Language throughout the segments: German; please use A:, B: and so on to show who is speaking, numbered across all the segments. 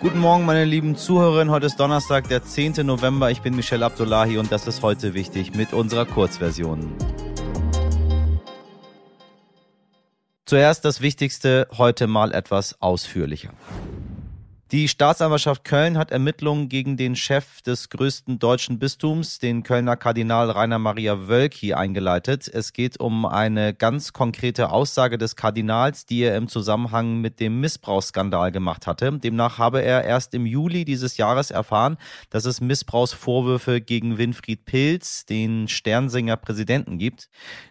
A: Guten Morgen, meine lieben Zuhörerinnen. Heute ist Donnerstag, der 10. November. Ich bin Michelle Abdullahi und das ist heute wichtig mit unserer Kurzversion. Zuerst das Wichtigste, heute mal etwas ausführlicher. Die Staatsanwaltschaft Köln hat Ermittlungen gegen den Chef des größten deutschen Bistums, den Kölner Kardinal Rainer Maria Wölki, eingeleitet. Es geht um eine ganz konkrete Aussage des Kardinals, die er im Zusammenhang mit dem Missbrauchsskandal gemacht hatte. Demnach habe er erst im Juli dieses Jahres erfahren, dass es Missbrauchsvorwürfe gegen Winfried Pilz, den Sternsinger Präsidenten, gibt.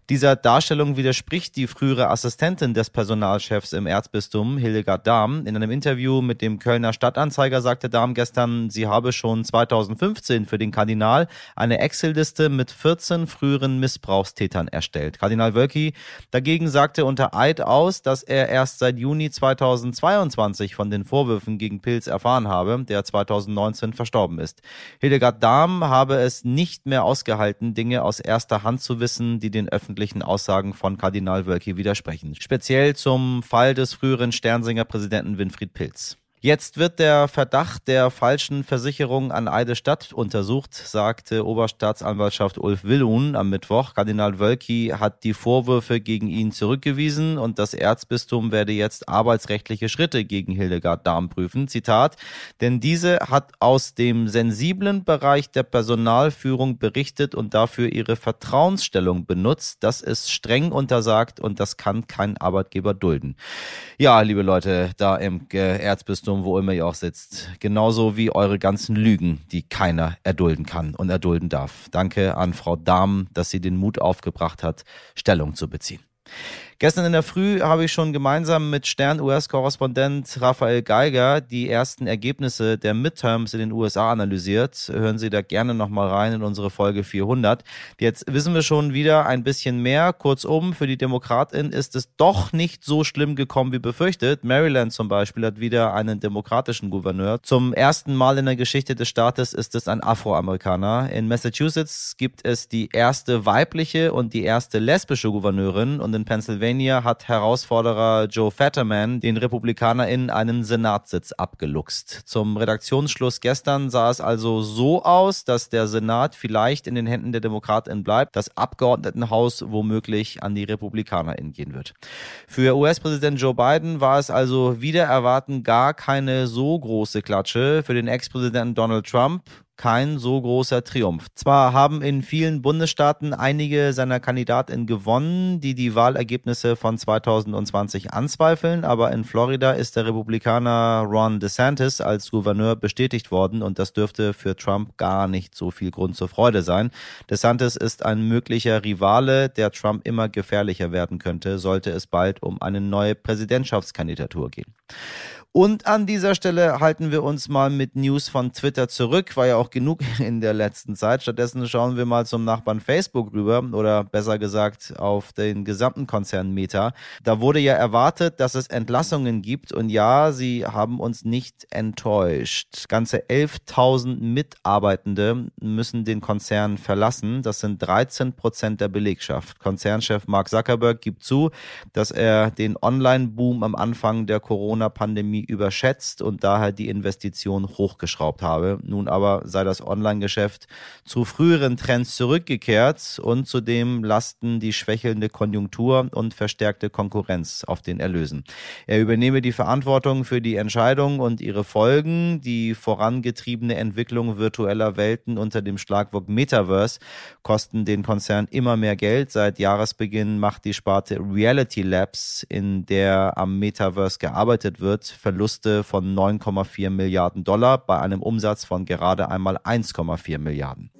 A: Dieser Darstellung widerspricht die frühere Assistentin des Personalchefs im Erzbistum, Hildegard Dahm, in einem Interview mit dem Kölner Kölner Stadtanzeiger sagte Dahm gestern, sie habe schon 2015 für den Kardinal eine Excel-Liste mit 14 früheren Missbrauchstätern erstellt. Kardinal Wölki dagegen sagte unter Eid aus, dass er erst seit Juni 2022 von den Vorwürfen gegen Pilz erfahren habe, der 2019 verstorben ist. Hildegard Dahm habe es nicht mehr ausgehalten, Dinge aus erster Hand zu wissen, die den öffentlichen Aussagen von Kardinal Wölki widersprechen. Speziell zum Fall des früheren Sternsinger Präsidenten Winfried Pilz. Jetzt wird der Verdacht der falschen Versicherung an Eide Stadt untersucht, sagte Oberstaatsanwaltschaft Ulf Willun am Mittwoch. Kardinal Wölki hat die Vorwürfe gegen ihn zurückgewiesen und das Erzbistum werde jetzt arbeitsrechtliche Schritte gegen Hildegard Dahm prüfen. Zitat, denn diese hat aus dem sensiblen Bereich der Personalführung berichtet und dafür ihre Vertrauensstellung benutzt. Das ist streng untersagt und das kann kein Arbeitgeber dulden. Ja, liebe Leute, da im Erzbistum Universum, wo immer ihr auch sitzt. Genauso wie eure ganzen Lügen, die keiner erdulden kann und erdulden darf. Danke an Frau Dahm, dass sie den Mut aufgebracht hat, Stellung zu beziehen. Gestern in der Früh habe ich schon gemeinsam mit Stern-US-Korrespondent Raphael Geiger die ersten Ergebnisse der Midterms in den USA analysiert. Hören Sie da gerne nochmal rein in unsere Folge 400. Jetzt wissen wir schon wieder ein bisschen mehr. Kurzum, für die Demokratin ist es doch nicht so schlimm gekommen wie befürchtet. Maryland zum Beispiel hat wieder einen demokratischen Gouverneur. Zum ersten Mal in der Geschichte des Staates ist es ein Afroamerikaner. In Massachusetts gibt es die erste weibliche und die erste lesbische Gouverneurin und in Pennsylvania Pennsylvania hat Herausforderer Joe Fetterman den RepublikanerInnen einen Senatssitz abgeluchst. Zum Redaktionsschluss gestern sah es also so aus, dass der Senat vielleicht in den Händen der DemokratInnen bleibt, das Abgeordnetenhaus womöglich an die RepublikanerInnen gehen wird. Für US-Präsident Joe Biden war es also wieder erwarten gar keine so große Klatsche. Für den Ex-Präsidenten Donald Trump kein so großer Triumph. Zwar haben in vielen Bundesstaaten einige seiner Kandidatinnen gewonnen, die die Wahlergebnisse von 2020 anzweifeln, aber in Florida ist der Republikaner Ron DeSantis als Gouverneur bestätigt worden und das dürfte für Trump gar nicht so viel Grund zur Freude sein. DeSantis ist ein möglicher Rivale, der Trump immer gefährlicher werden könnte, sollte es bald um eine neue Präsidentschaftskandidatur gehen. Und an dieser Stelle halten wir uns mal mit News von Twitter zurück. War ja auch genug in der letzten Zeit. Stattdessen schauen wir mal zum Nachbarn Facebook rüber oder besser gesagt auf den gesamten Konzern Meta. Da wurde ja erwartet, dass es Entlassungen gibt und ja, sie haben uns nicht enttäuscht. Ganze 11.000 Mitarbeitende müssen den Konzern verlassen. Das sind 13 Prozent der Belegschaft. Konzernchef Mark Zuckerberg gibt zu, dass er den Online-Boom am Anfang der Corona-Pandemie überschätzt und daher die Investition hochgeschraubt habe. Nun aber sei das Online-Geschäft zu früheren Trends zurückgekehrt und zudem lasten die schwächelnde Konjunktur und verstärkte Konkurrenz auf den Erlösen. Er übernehme die Verantwortung für die Entscheidung und ihre Folgen. Die vorangetriebene Entwicklung virtueller Welten unter dem Schlagwort Metaverse kosten den Konzern immer mehr Geld. Seit Jahresbeginn macht die Sparte Reality Labs, in der am Metaverse gearbeitet wird, Verluste von 9,4 Milliarden Dollar bei einem Umsatz von gerade einmal 1,4 Milliarden.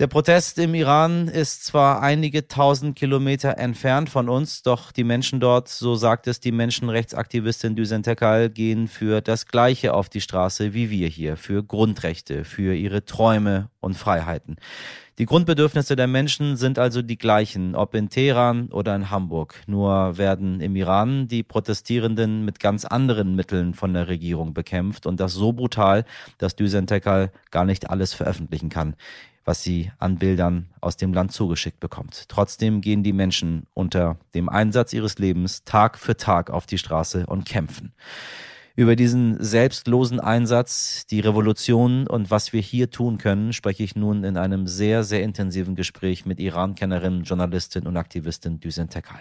A: Der Protest im Iran ist zwar einige tausend Kilometer entfernt von uns, doch die Menschen dort, so sagt es die Menschenrechtsaktivistin Düsen Tekal, gehen für das Gleiche auf die Straße wie wir hier, für Grundrechte, für ihre Träume und Freiheiten. Die Grundbedürfnisse der Menschen sind also die gleichen, ob in Teheran oder in Hamburg. Nur werden im Iran die Protestierenden mit ganz anderen Mitteln von der Regierung bekämpft und das so brutal, dass Düsen Tekal gar nicht alles veröffentlichen kann. was sie an Bildern aus dem Land zugeschickt bekommt. Trotzdem gehen die Menschen unter dem Einsatz ihres Lebens Tag für Tag auf die Straße und kämpfen. Über diesen selbstlosen Einsatz, die Revolution und was wir hier tun können, spreche ich nun in einem sehr, sehr intensiven Gespräch mit Iran-Kennerin, Journalistin und Aktivistin Düsen Tekal.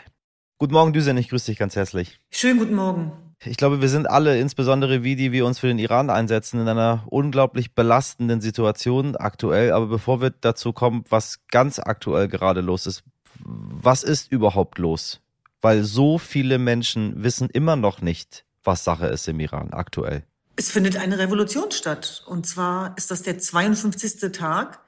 A: Guten Morgen, Düsen, ich grüße dich ganz herzlich.
B: Schönen guten Morgen.
A: Ich glaube, wir sind alle, insbesondere wie die wir uns für den Iran einsetzen, in einer unglaublich belastenden Situation aktuell. Aber bevor wir dazu kommen, was ganz aktuell gerade los ist, was ist überhaupt los? Weil so viele Menschen wissen immer noch nicht, was Sache ist im Iran aktuell.
B: Es findet eine Revolution statt. Und zwar ist das der 52. Tag.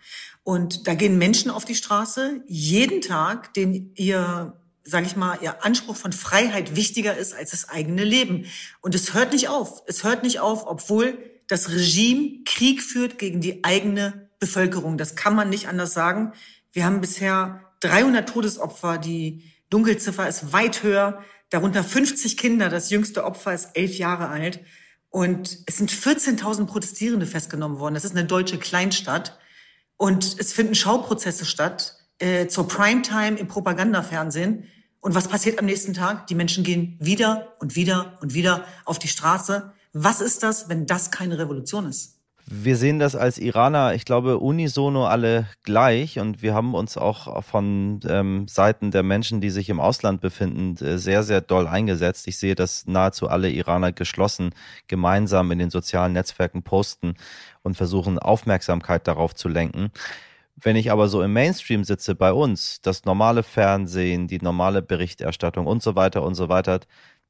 B: Und da gehen Menschen auf die Straße, jeden Tag, den ihr sage ich mal, ihr Anspruch von Freiheit wichtiger ist als das eigene Leben. Und es hört nicht auf. Es hört nicht auf, obwohl das Regime Krieg führt gegen die eigene Bevölkerung. Das kann man nicht anders sagen. Wir haben bisher 300 Todesopfer. Die Dunkelziffer ist weit höher. Darunter 50 Kinder. Das jüngste Opfer ist elf Jahre alt. Und es sind 14.000 Protestierende festgenommen worden. Das ist eine deutsche Kleinstadt. Und es finden Schauprozesse statt äh, zur Primetime im Propagandafernsehen. Und was passiert am nächsten Tag? Die Menschen gehen wieder und wieder und wieder auf die Straße. Was ist das, wenn das keine Revolution ist?
A: Wir sehen das als Iraner, ich glaube, unisono alle gleich und wir haben uns auch von ähm, Seiten der Menschen, die sich im Ausland befinden, äh, sehr, sehr doll eingesetzt. Ich sehe, dass nahezu alle Iraner geschlossen gemeinsam in den sozialen Netzwerken posten und versuchen, Aufmerksamkeit darauf zu lenken. Wenn ich aber so im Mainstream sitze bei uns, das normale Fernsehen, die normale Berichterstattung und so weiter und so weiter,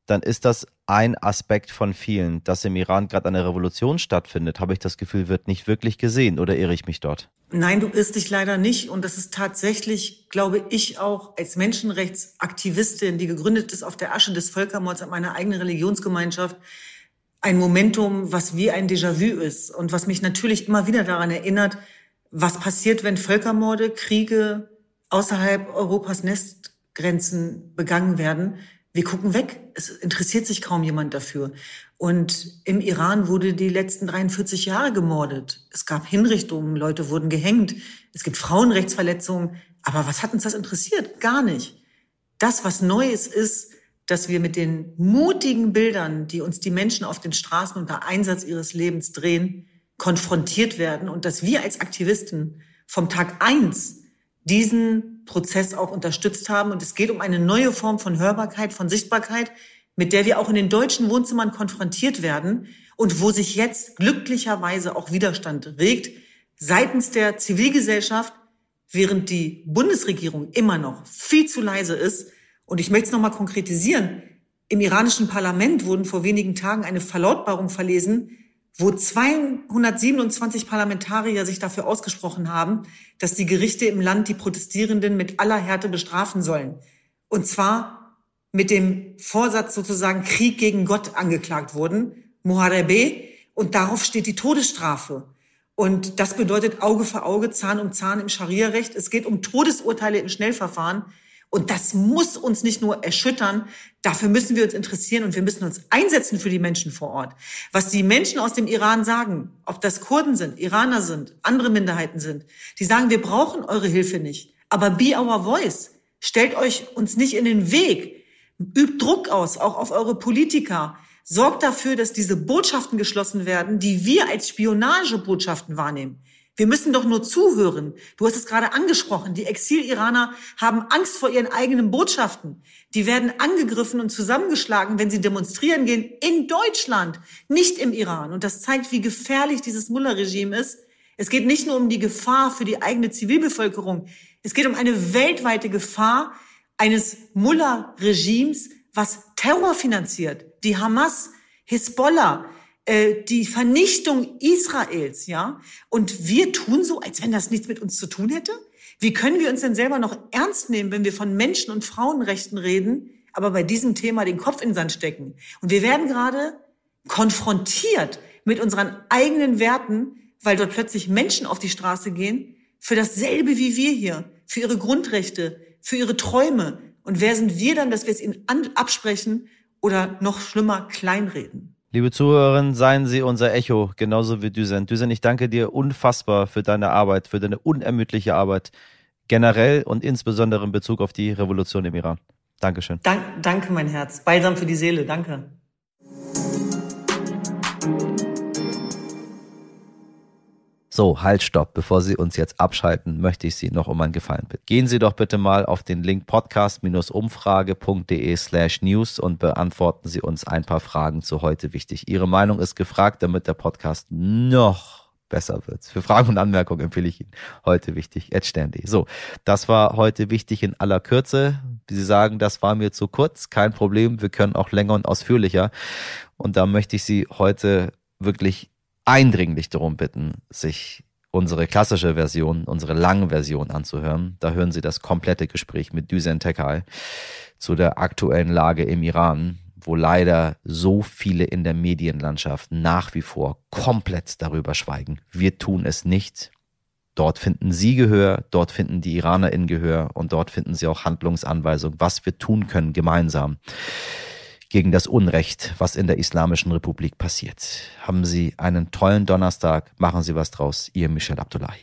A: dann ist das ein Aspekt von vielen. Dass im Iran gerade eine Revolution stattfindet, habe ich das Gefühl, wird nicht wirklich gesehen. Oder irre ich mich dort?
B: Nein, du irrst dich leider nicht. Und das ist tatsächlich, glaube ich, auch als Menschenrechtsaktivistin, die gegründet ist auf der Asche des Völkermords an meiner eigenen Religionsgemeinschaft, ein Momentum, was wie ein Déjà-vu ist und was mich natürlich immer wieder daran erinnert, was passiert, wenn Völkermorde, Kriege außerhalb Europas Nestgrenzen begangen werden? Wir gucken weg. Es interessiert sich kaum jemand dafür. Und im Iran wurde die letzten 43 Jahre gemordet. Es gab Hinrichtungen, Leute wurden gehängt. Es gibt Frauenrechtsverletzungen. Aber was hat uns das interessiert? Gar nicht. Das, was Neues ist, dass wir mit den mutigen Bildern, die uns die Menschen auf den Straßen unter Einsatz ihres Lebens drehen, konfrontiert werden und dass wir als Aktivisten vom Tag eins diesen Prozess auch unterstützt haben. Und es geht um eine neue Form von Hörbarkeit, von Sichtbarkeit, mit der wir auch in den deutschen Wohnzimmern konfrontiert werden und wo sich jetzt glücklicherweise auch Widerstand regt seitens der Zivilgesellschaft, während die Bundesregierung immer noch viel zu leise ist. Und ich möchte es nochmal konkretisieren. Im iranischen Parlament wurden vor wenigen Tagen eine Verlautbarung verlesen, wo 227 Parlamentarier sich dafür ausgesprochen haben, dass die Gerichte im Land die Protestierenden mit aller Härte bestrafen sollen. Und zwar mit dem Vorsatz sozusagen Krieg gegen Gott angeklagt wurden, Muharebe, und darauf steht die Todesstrafe. Und das bedeutet Auge für Auge, Zahn um Zahn im Scharia-Recht. Es geht um Todesurteile im Schnellverfahren. Und das muss uns nicht nur erschüttern, dafür müssen wir uns interessieren und wir müssen uns einsetzen für die Menschen vor Ort. Was die Menschen aus dem Iran sagen, ob das Kurden sind, Iraner sind, andere Minderheiten sind, die sagen, wir brauchen eure Hilfe nicht. Aber be our voice. Stellt euch uns nicht in den Weg. Übt Druck aus, auch auf eure Politiker. Sorgt dafür, dass diese Botschaften geschlossen werden, die wir als Spionagebotschaften wahrnehmen. Wir müssen doch nur zuhören. Du hast es gerade angesprochen. Die Exil-Iraner haben Angst vor ihren eigenen Botschaften. Die werden angegriffen und zusammengeschlagen, wenn sie demonstrieren gehen in Deutschland, nicht im Iran. Und das zeigt, wie gefährlich dieses Mullah-Regime ist. Es geht nicht nur um die Gefahr für die eigene Zivilbevölkerung. Es geht um eine weltweite Gefahr eines Mullah-Regimes, was Terror finanziert. Die Hamas, Hisbollah, äh, die Vernichtung Israels, ja. Und wir tun so, als wenn das nichts mit uns zu tun hätte. Wie können wir uns denn selber noch ernst nehmen, wenn wir von Menschen- und Frauenrechten reden, aber bei diesem Thema den Kopf in den Sand stecken? Und wir werden gerade konfrontiert mit unseren eigenen Werten, weil dort plötzlich Menschen auf die Straße gehen, für dasselbe wie wir hier, für ihre Grundrechte, für ihre Träume. Und wer sind wir dann, dass wir es ihnen absprechen oder noch schlimmer kleinreden?
A: Liebe Zuhörerinnen, seien Sie unser Echo, genauso wie Düsen. Düsen, ich danke dir unfassbar für deine Arbeit, für deine unermüdliche Arbeit, generell und insbesondere in Bezug auf die Revolution im Iran. Dankeschön.
B: Dank, danke, mein Herz. Balsam für die Seele. Danke.
A: So, halt, stopp. Bevor Sie uns jetzt abschalten, möchte ich Sie noch um einen Gefallen bitten. Gehen Sie doch bitte mal auf den Link podcast-umfrage.de slash news und beantworten Sie uns ein paar Fragen zu heute wichtig. Ihre Meinung ist gefragt, damit der Podcast noch besser wird. Für Fragen und Anmerkungen empfehle ich Ihnen heute wichtig, Ed Ständig. So, das war heute wichtig in aller Kürze. Wie Sie sagen, das war mir zu kurz. Kein Problem. Wir können auch länger und ausführlicher. Und da möchte ich Sie heute wirklich eindringlich darum bitten, sich unsere klassische Version, unsere lange Version anzuhören. Da hören Sie das komplette Gespräch mit Düsen Tekal zu der aktuellen Lage im Iran, wo leider so viele in der Medienlandschaft nach wie vor komplett darüber schweigen. Wir tun es nicht. Dort finden Sie Gehör, dort finden die IranerInnen Gehör und dort finden Sie auch Handlungsanweisungen, was wir tun können gemeinsam gegen das Unrecht, was in der Islamischen Republik passiert. Haben Sie einen tollen Donnerstag, machen Sie was draus. Ihr Michel Abdullahi.